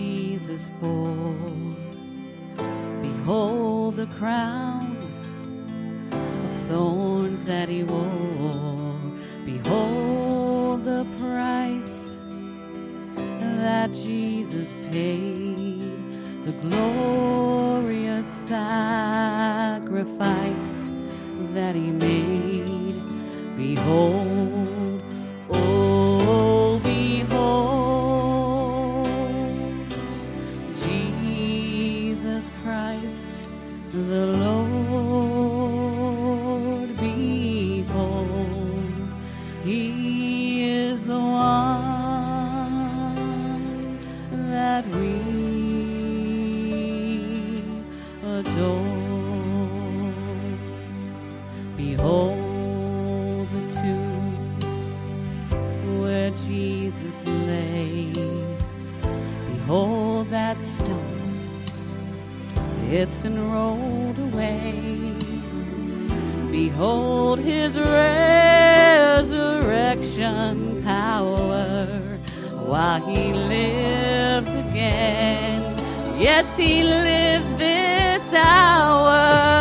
Jesus bore. Behold the crown of thorns that he wore. Behold the price that Jesus paid. The glorious sacrifice that he made. Behold it's been rolled away. Behold his resurrection power while he lives again. Yes, he lives this hour.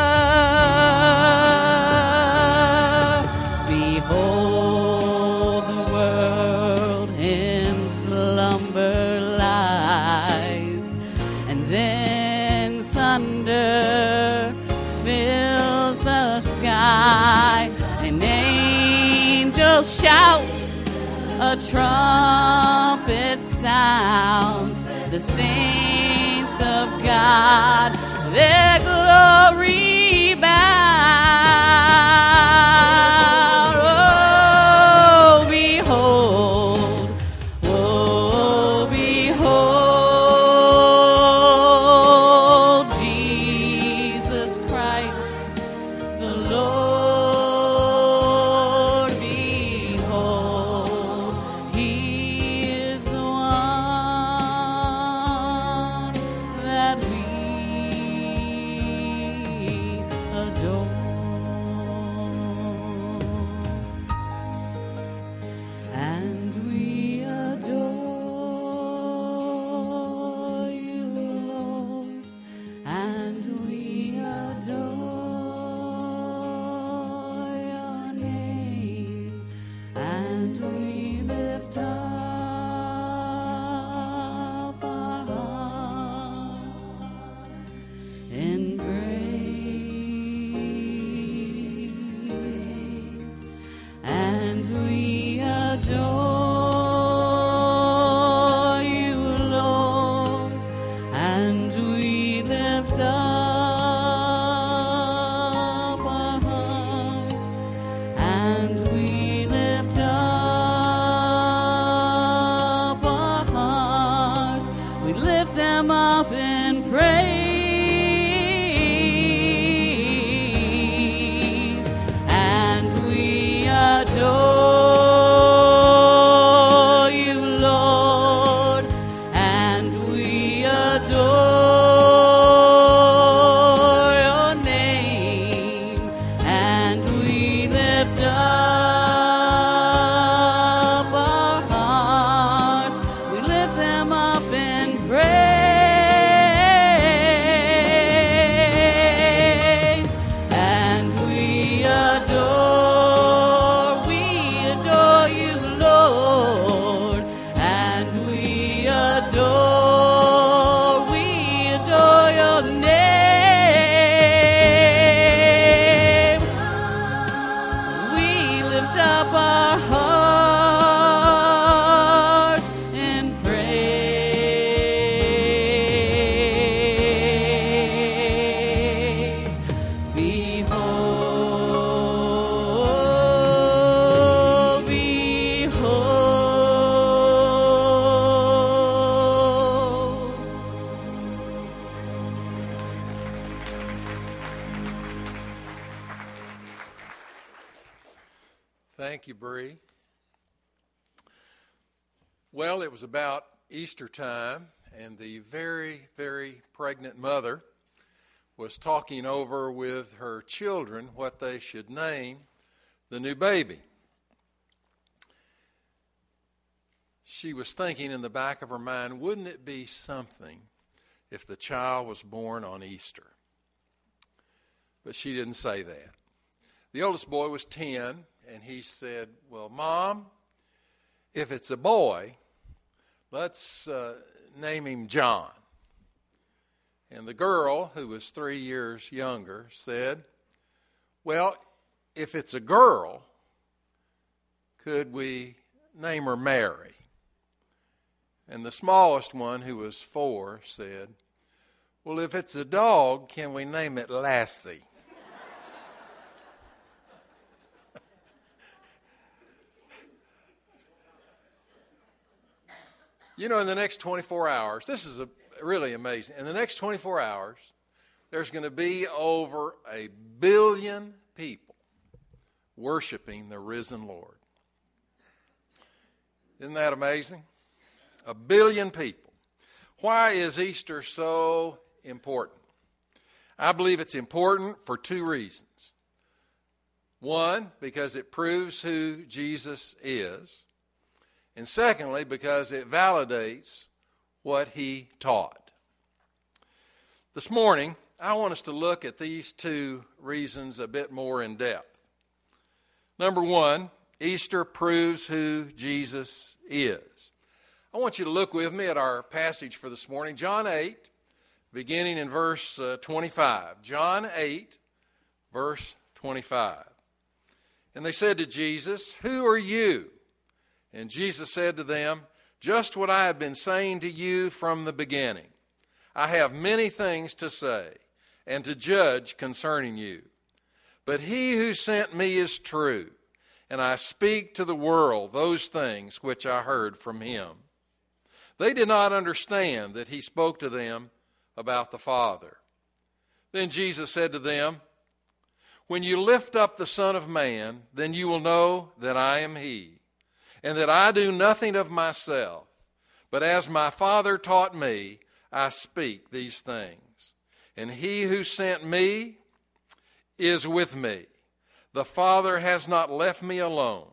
sounds the saints of God. Easter time, and the very, very pregnant mother was talking over with her children what they should name the new baby. She was thinking in the back of her mind, wouldn't it be something if the child was born on Easter? But she didn't say that. The oldest boy was 10, and he said, Well, Mom, if it's a boy, let's uh, name him John. And the girl, who was three years younger, said, Well, if it's a girl, could we name her Mary? And the smallest one, who was four, said, Well, if it's a dog, can we name it Lassie? You know, in the next 24 hours, this is a, really amazing. In the next 24 hours, there's going to be over a billion people worshiping the risen Lord. Isn't that amazing? A billion people. Why is Easter so important? I believe it's important for two reasons. One, because it proves who Jesus is. And secondly, because it validates what he taught. This morning, I want us to look at these two reasons a bit more in depth. Number one, Easter proves who Jesus is. I want you to look with me at our passage for this morning, John 8, beginning in verse uh, 25. John 8, verse 25. And they said to Jesus, Who are you? And Jesus said to them, Just what I have been saying to you from the beginning. I have many things to say and to judge concerning you. But he who sent me is true and I speak to the world those things which I heard from him. They did not understand that he spoke to them about the Father. Then Jesus said to them, When you lift up the Son of Man, then you will know that I am he, and that I do nothing of myself, but as my Father taught me, I speak these things. And he who sent me is with me. The Father has not left me alone,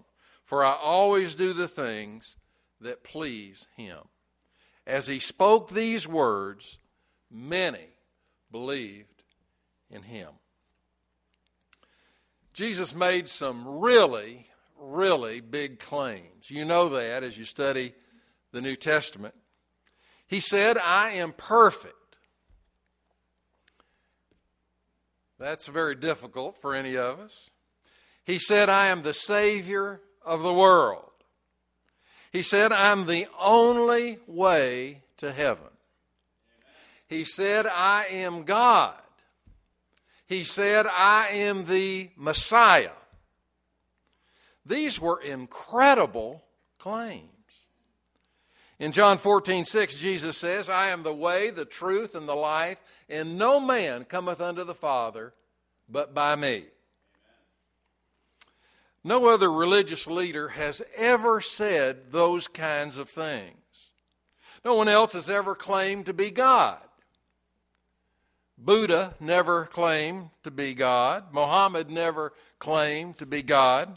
for I always do the things that please Him. As He spoke these words, many believed in Him. Jesus made some really, really big claims. You know that as you study the New Testament. He said, I am perfect. That's very difficult for any of us. He said, I am the Savior of the world. He said, I'm the only way to heaven. He said, I am God. He said, I am the Messiah. These were incredible claims. In John 14, 6, Jesus says, I am the way, the truth, and the life, and no man cometh unto the Father but by me. No other religious leader has ever said those kinds of things. No one else has ever claimed to be God. Buddha never claimed to be God. Mohammed never claimed to be God.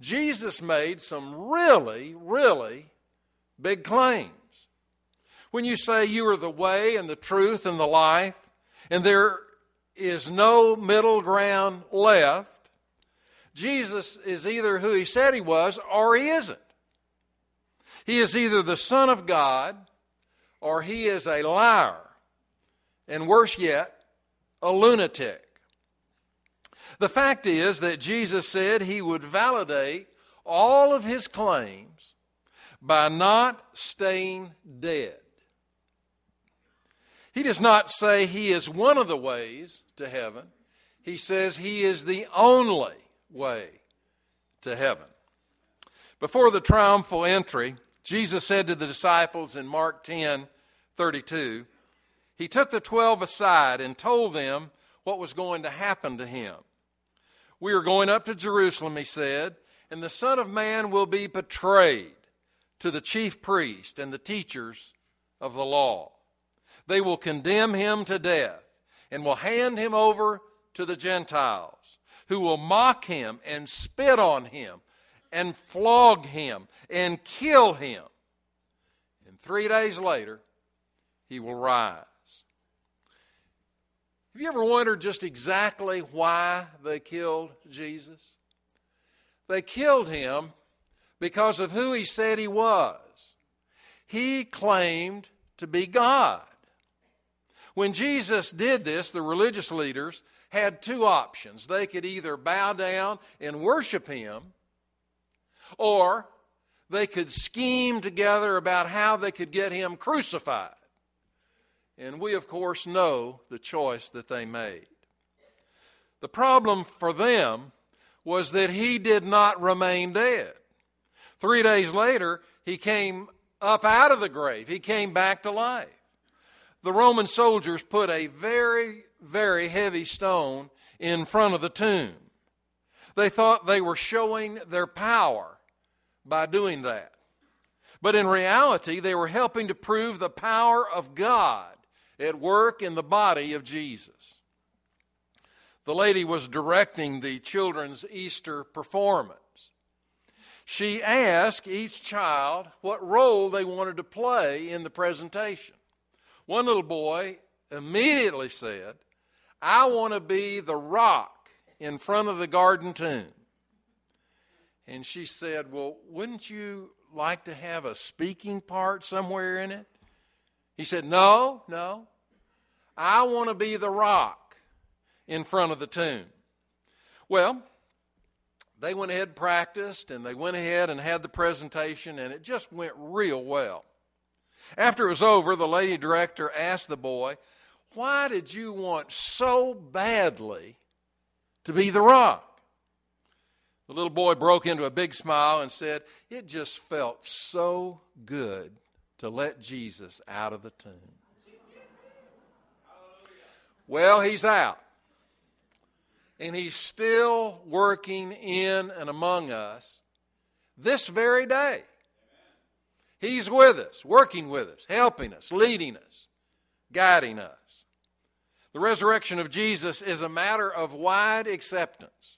Jesus made some really, really big claims. When you say you are the way and the truth and the life, and there is no middle ground left, Jesus is either who he said he was or he isn't. He is either the Son of God or he is a liar. And worse yet, a lunatic. The fact is that Jesus said he would validate all of his claims by not staying dead. He does not say he is one of the ways to heaven, he says he is the only way to heaven. Before the triumphal entry, Jesus said to the disciples in Mark 10 32, He took the twelve aside and told them what was going to happen to him. We are going up to Jerusalem, he said, and the Son of Man will be betrayed to the chief priest and the teachers of the law. They will condemn him to death and will hand him over to the Gentiles who will mock him and spit on him and flog him and kill him. And three days later, he will rise. Have you ever wondered just exactly why they killed Jesus? They killed him because of who he said he was. He claimed to be God. When Jesus did this, the religious leaders had two options. They could either bow down and worship him, or they could scheme together about how they could get him crucified. And we, of course, know the choice that they made. The problem for them was that he did not remain dead. Three days later, he came up out of the grave, he came back to life. The Roman soldiers put a very, very heavy stone in front of the tomb. They thought they were showing their power by doing that. But in reality, they were helping to prove the power of God at work in the body of Jesus. The lady was directing the children's Easter performance. She asked each child what role they wanted to play in the presentation. One little boy immediately said, I want to be the rock in front of the garden tomb. And she said, Well, wouldn't you like to have a speaking part somewhere in it? He said, No, no. I want to be the rock in front of the tomb. Well, they went ahead and practiced and they went ahead and had the presentation, and it just went real well. After it was over, the lady director asked the boy, Why did you want so badly to be the rock? The little boy broke into a big smile and said, It just felt so good to let Jesus out of the tomb. Well, he's out. And he's still working in and among us this very day. He's with us, working with us, helping us, leading us, guiding us. The resurrection of Jesus is a matter of wide acceptance.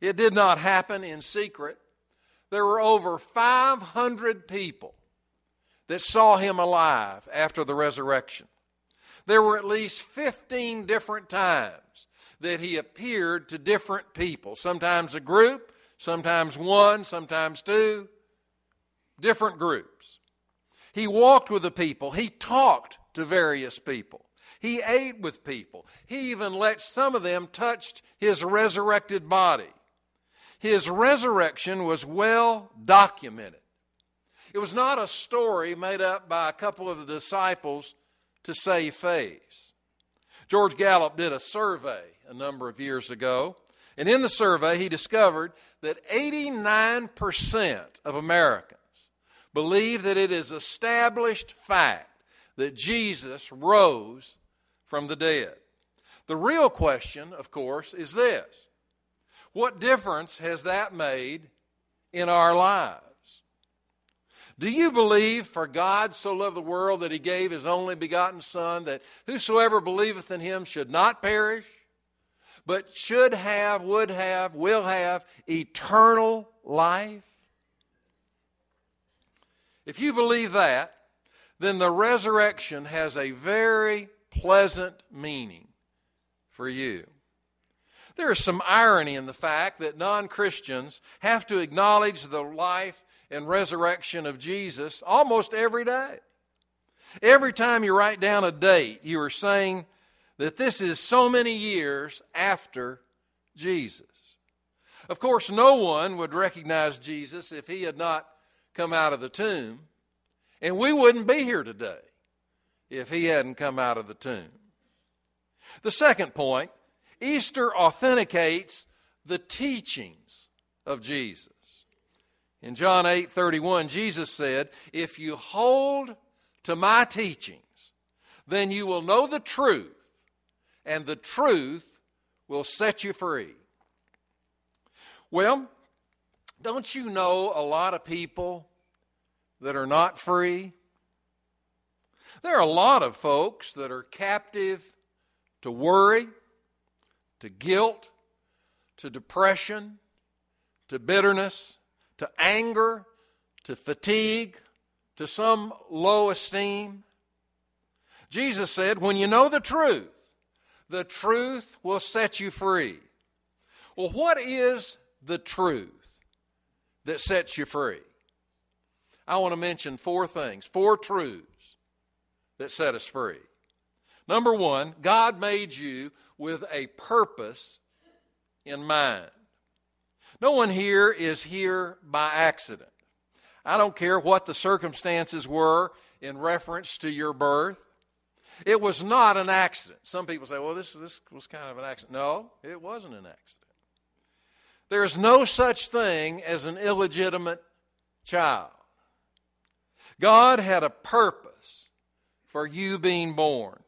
It did not happen in secret. There were over 500 people that saw him alive after the resurrection. There were at least 15 different times that he appeared to different people, sometimes a group, sometimes one, sometimes two, different groups. He walked with the people, he talked to various people. He ate with people. He even let some of them touch his resurrected body his resurrection was well documented. It was not a story made up by a couple of the disciples to save face. George Gallup did a survey a number of years ago, and in the survey, he discovered that 89% of Americans believe that it is established fact that Jesus rose from the dead. The real question, of course, is this what difference has that made in our lives? Do you believe for God so loved the world that he gave his only begotten Son, that whosoever believeth in him should not perish, but should have, would have, will have eternal life? If you believe that, then the resurrection has a very pleasant meaning for you. There is some irony in the fact that non Christians have to acknowledge the life and resurrection of Jesus almost every day. Every time you write down a date, you are saying that this is so many years after Jesus. Of course, no one would recognize Jesus if he had not come out of the tomb, and we wouldn't be here today if he hadn't come out of the tomb. The second point Easter authenticates the teachings of Jesus. In John 8 31, Jesus said, If you hold to my teachings, then you will know the truth, and the truth will set you free. Well, don't you know a lot of people that are not free? There are a lot of folks that are captive to worry to guilt, to depression, to bitterness, to anger, to fatigue, to some low esteem? Jesus said, When you know the truth, the truth will set you free. Well, what is the truth that sets you free? I want to mention four things, four truths that set us free. Number one, God made you with a purpose in mind. No one here is here by accident. I don't care what the circumstances were in reference to your birth. It was not an accident. Some people say, well, this, this was kind of an accident. No, it wasn't an accident. There's no such thing as an illegitimate child. God had a purpose for you being born.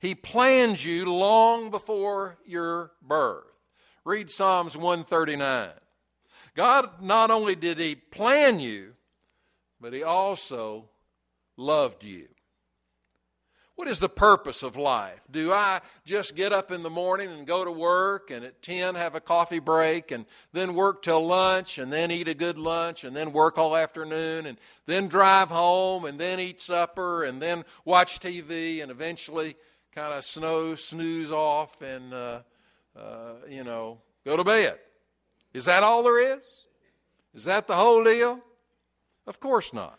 He planned you long before your birth. Read Psalms 139. God not only did He plan you, but He also loved you. What is the purpose of life? Do I just get up in the morning and go to work and at 10 have a coffee break and then work till lunch and then eat a good lunch and then work all afternoon and then drive home and then eat supper and then watch TV and eventually kind of snow snooze off and, uh, uh, you know, go to bed? Is that all there is? Is that the whole deal? Of course not.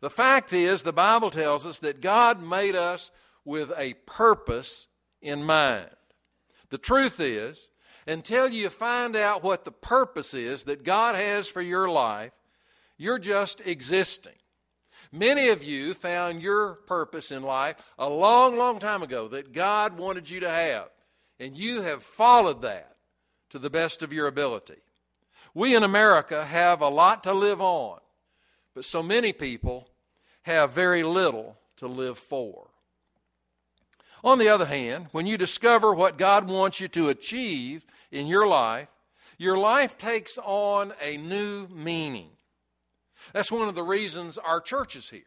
The fact is, the Bible tells us that God made us with a purpose in mind. The truth is, until you find out what the purpose is that God has for your life, you're just existing. Many of you found your purpose in life a long, long time ago that God wanted you to have, and you have followed that to the best of your ability. We in America have a lot to live on. But so many people have very little to live for. On the other hand, when you discover what God wants you to achieve in your life, your life takes on a new meaning. That's one of the reasons our church is here.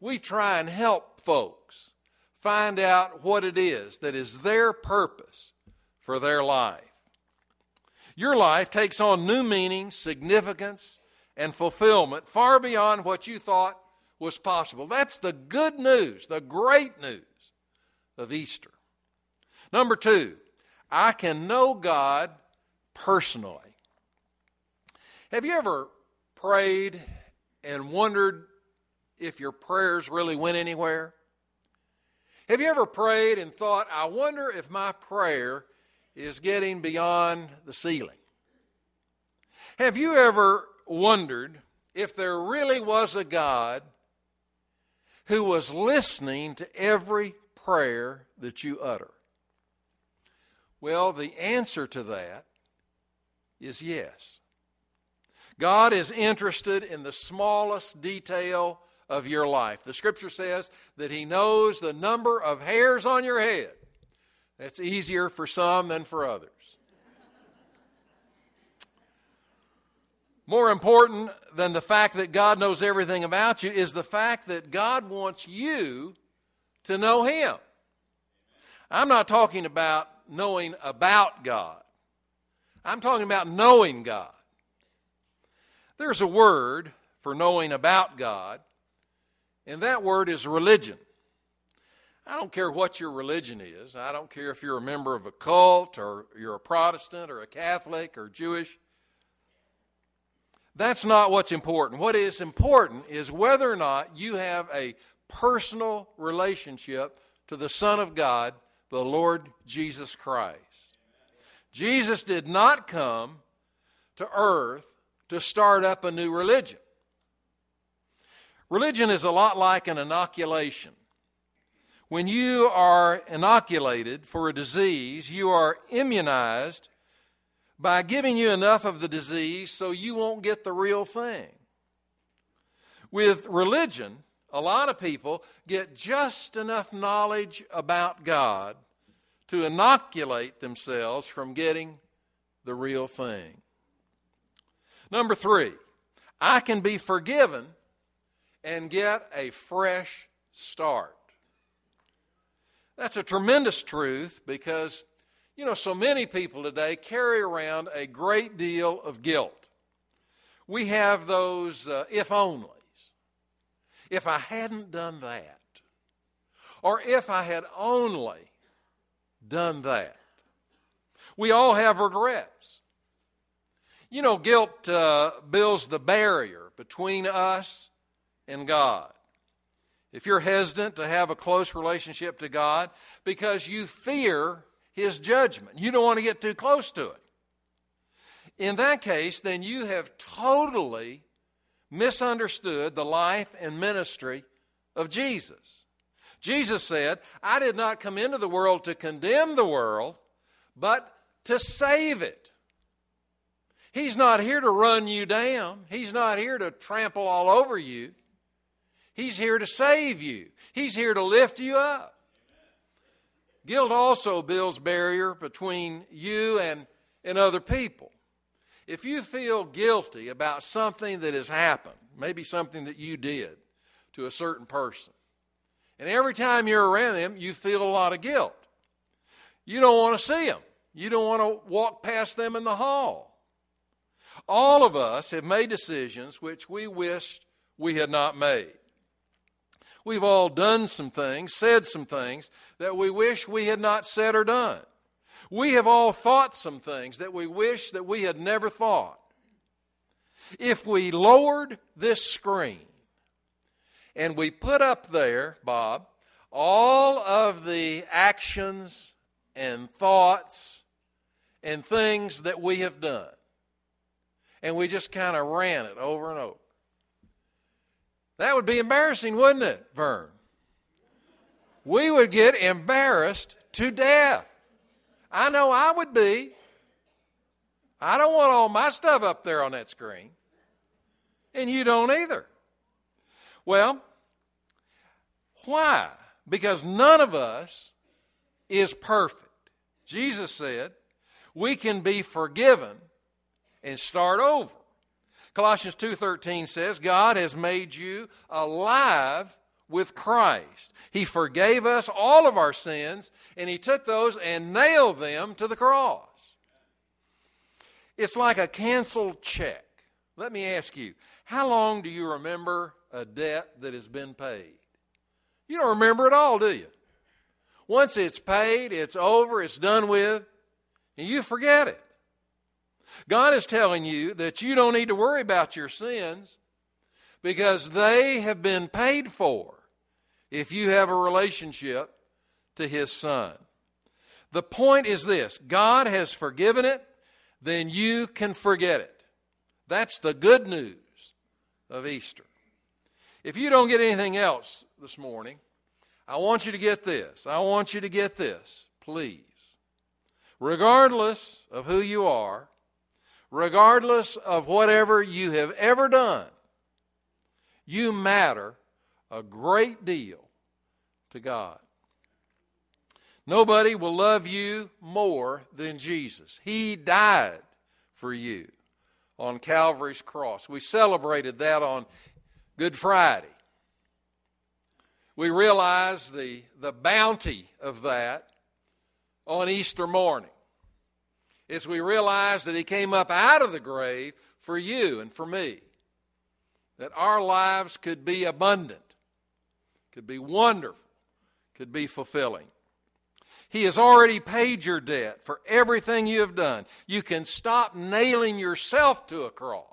We try and help folks find out what it is that is their purpose for their life. Your life takes on new meaning, significance, and fulfillment far beyond what you thought was possible. That's the good news, the great news of Easter. Number two, I can know God personally. Have you ever prayed and wondered if your prayers really went anywhere? Have you ever prayed and thought, I wonder if my prayer is getting beyond the ceiling? Have you ever wondered if there really was a God who was listening to every prayer that you utter? Well, the answer to that is yes. God is interested in the smallest detail of your life. The scripture says that He knows the number of hairs on your head. That's easier for some than for others. More important than the fact that God knows everything about you is the fact that God wants you to know Him. I'm not talking about knowing about God, I'm talking about knowing God. There's a word for knowing about God, and that word is religion. I don't care what your religion is. I don't care if you're a member of a cult or you're a Protestant or a Catholic or Jewish. That's not what's important. What is important is whether or not you have a personal relationship to the Son of God, the Lord Jesus Christ. Jesus did not come to earth to start up a new religion. Religion is a lot like an inoculation. When you are inoculated for a disease, you are immunized by giving you enough of the disease so you won't get the real thing. With religion, a lot of people get just enough knowledge about God to inoculate themselves from getting the real thing. Number three, I can be forgiven and get a fresh start. That's a tremendous truth because you know, so many people today carry around a great deal of guilt. We have those uh, if onlys. if I hadn't done that, or if I had only done that. We all have regrets. You know, guilt uh, builds the barrier between us and God. If you're hesitant to have a close relationship to God because you fear His judgment, you don't want to get too close to it. In that case, then you have totally misunderstood the life and ministry of Jesus. Jesus said, I did not come into the world to condemn the world, but to save it. He's not here to run you down. He's not here to trample all over you. He's here to save you. He's here to lift you up. Guilt also builds barrier between you and, and other people. If you feel guilty about something that has happened, maybe something that you did to a certain person, and every time you're around them, you feel a lot of guilt. You don't want to see them. You don't want to walk past them in the hall. All of us have made decisions which we wished we had not made. We've all done some things, said some things that we wish we had not said or done. We have all thought some things that we wish that we had never thought. If we lowered this screen and we put up there, Bob, all of the actions and thoughts and things that we have done, and we just kind of ran it over and over. That would be embarrassing, wouldn't it, Vern? We would get embarrassed to death. I know I would be. I don't want all my stuff up there on that screen. And you don't either. Well, why? Because none of us is perfect. Jesus said we can be forgiven and start over. Colossians 2:13 says, "God has made you alive with Christ. He forgave us all of our sins and he took those and nailed them to the cross." It's like a canceled check. Let me ask you, how long do you remember a debt that has been paid? You don't remember it all, do you? Once it's paid, it's over, it's done with, and you forget it. God is telling you that you don't need to worry about your sins because they have been paid for if you have a relationship to His Son. The point is this God has forgiven it, then you can forget it. That's the good news of Easter. If you don't get anything else this morning, I want you to get this. I want you to get this, please. Regardless of who you are, regardless of whatever you have ever done, you matter a great deal to God. Nobody will love you more than Jesus. He died for you on Calvary's cross. We celebrated that on Good Friday. We realize the, the bounty of that on Easter morning is we realize that He came up out of the grave for you and for me. That our lives could be abundant, could be wonderful, could be fulfilling. He has already paid your debt for everything you have done. You can stop nailing yourself to a cross.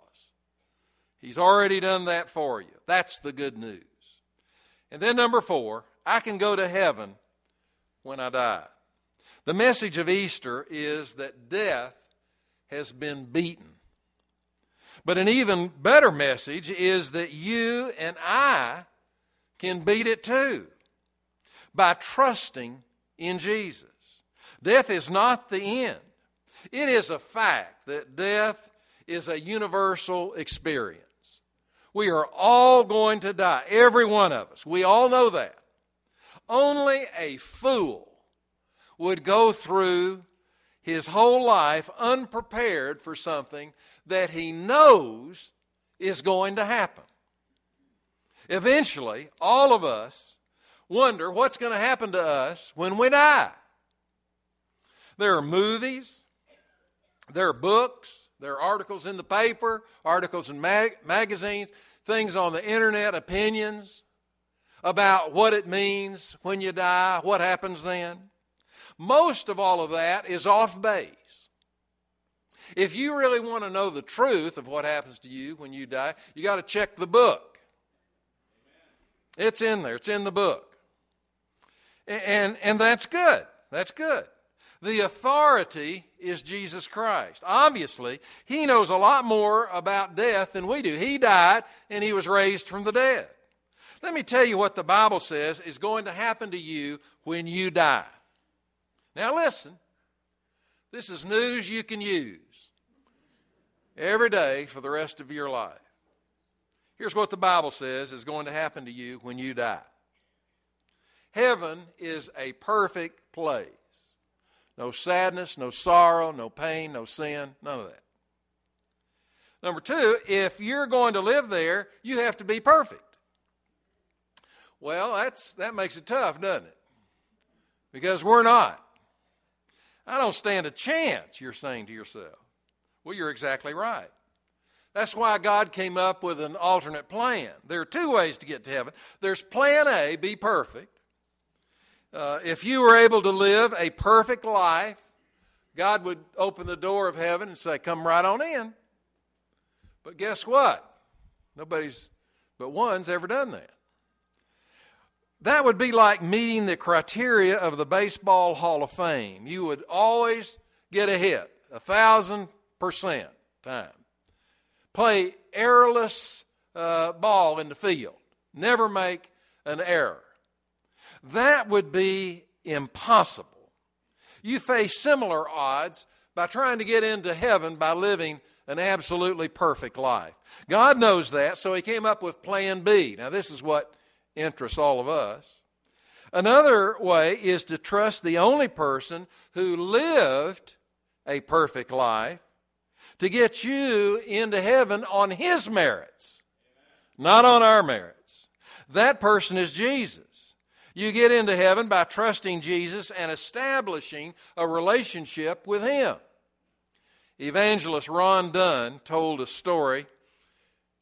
He's already done that for you. That's the good news. And then, number four, I can go to heaven when I die. The message of Easter is that death has been beaten. But an even better message is that you and I can beat it too by trusting in Jesus. Death is not the end, it is a fact that death is a universal experience. We are all going to die, every one of us. We all know that. Only a fool would go through his whole life unprepared for something that he knows is going to happen. Eventually, all of us wonder what's going to happen to us when we die. There are movies, there are books, there are articles in the paper, articles in mag- magazines, things on the internet, opinions, about what it means when you die, what happens then. Most of all of that is off base. If you really want to know the truth of what happens to you when you die, you got to check the book. It's in there, it's in the book. And, and that's good. That's good. The authority is Jesus Christ. Obviously, he knows a lot more about death than we do. He died and he was raised from the dead. Let me tell you what the Bible says is going to happen to you when you die. Now, listen, this is news you can use every day for the rest of your life. Here's what the Bible says is going to happen to you when you die Heaven is a perfect place. No sadness, no sorrow, no pain, no sin, none of that. Number two, if you're going to live there, you have to be perfect. Well, that's, that makes it tough, doesn't it? Because we're not. I don't stand a chance, you're saying to yourself. Well, you're exactly right. That's why God came up with an alternate plan. There are two ways to get to heaven. There's plan A, be perfect. Uh, if you were able to live a perfect life, God would open the door of heaven and say, Come right on in. But guess what? Nobody's but one's ever done that. That would be like meeting the criteria of the Baseball Hall of Fame. You would always get a hit, a thousand percent time. Play errorless uh, ball in the field, never make an error. That would be impossible. You face similar odds by trying to get into heaven by living an absolutely perfect life. God knows that, so He came up with Plan B. Now, this is what interests all of us. Another way is to trust the only person who lived a perfect life to get you into heaven on his merits, not on our merits. That person is Jesus. You get into heaven by trusting Jesus and establishing a relationship with him. Evangelist Ron Dunn told a story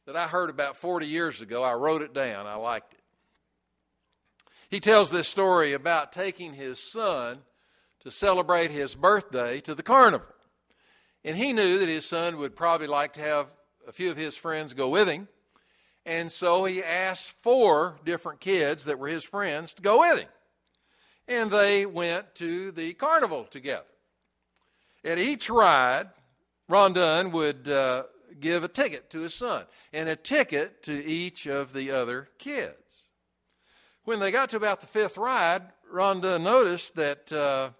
that I heard about 40 years ago. I wrote it down, I liked it. He tells this story about taking his son to celebrate his birthday to the carnival. And he knew that his son would probably like to have a few of his friends go with him. And so he asked four different kids that were his friends to go with him. And they went to the carnival together. At each ride, Ron Dunn would uh, give a ticket to his son and a ticket to each of the other kids. When they got to about the fifth ride, Dunn noticed that uh,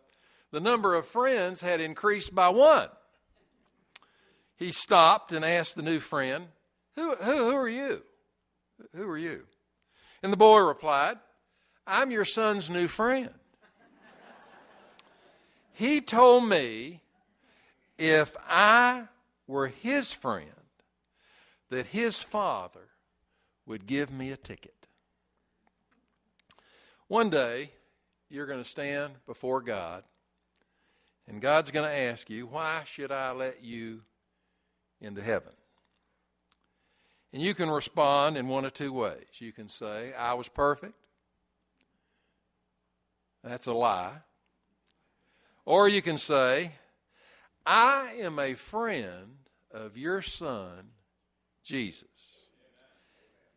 the number of friends had increased by one. He stopped and asked the new friend, Who, who, who are you? Who are you? And the boy replied, I'm your son's new friend. he told me if I were his friend, that his father would give me a ticket. One day, you're going to stand before God, and God's going to ask you, Why should I let you into heaven? And you can respond in one of two ways. You can say, I was perfect. That's a lie. Or you can say, I am a friend of your son, Jesus.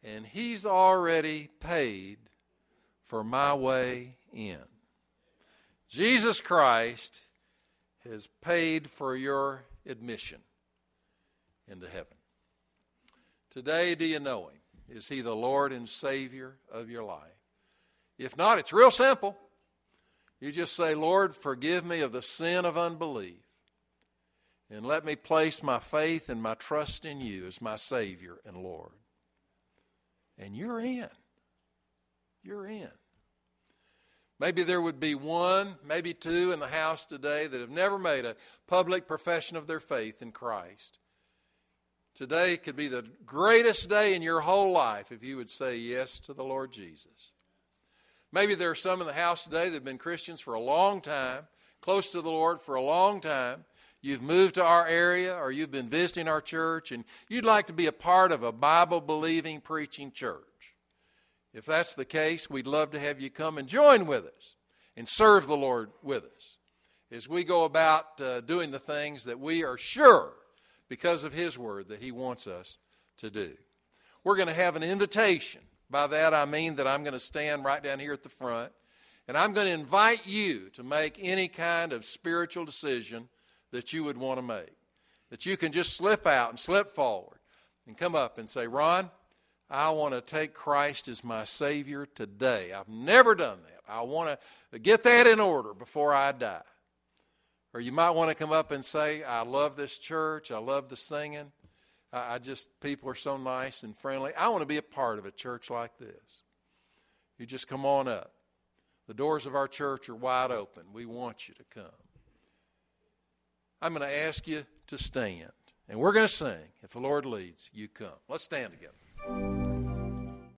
And he's already paid for my way in. Jesus Christ has paid for your admission into heaven. Today, do you know Him? Is He the Lord and Savior of your life? If not, it's real simple. You just say, Lord, forgive me of the sin of unbelief, and let me place my faith and my trust in you as my Savior and Lord. And you're in. You're in. Maybe there would be one, maybe two in the house today that have never made a public profession of their faith in Christ. Today could be the greatest day in your whole life if you would say yes to the Lord Jesus. Maybe there are some in the house today that have been Christians for a long time, close to the Lord for a long time. You've moved to our area or you've been visiting our church and you'd like to be a part of a Bible believing, preaching church. If that's the case, we'd love to have you come and join with us and serve the Lord with us as we go about uh, doing the things that we are sure, because of His Word, that He wants us to do. We're going to have an invitation. By that I mean that I'm going to stand right down here at the front and I'm going to invite you to make any kind of spiritual decision that you would want to make. That you can just slip out and slip forward and come up and say, Ron, I want to take Christ as my Savior today. I've never done that. I want to get that in order before I die. Or you might want to come up and say, I love this church. I love the singing. I, just, people are so nice and friendly. I want to be a part of a church like this. You just come on up. The doors of our church are wide open. We want you to come. I'm going to ask you to stand, and we're going to sing. If the Lord leads, you come. Let's stand together.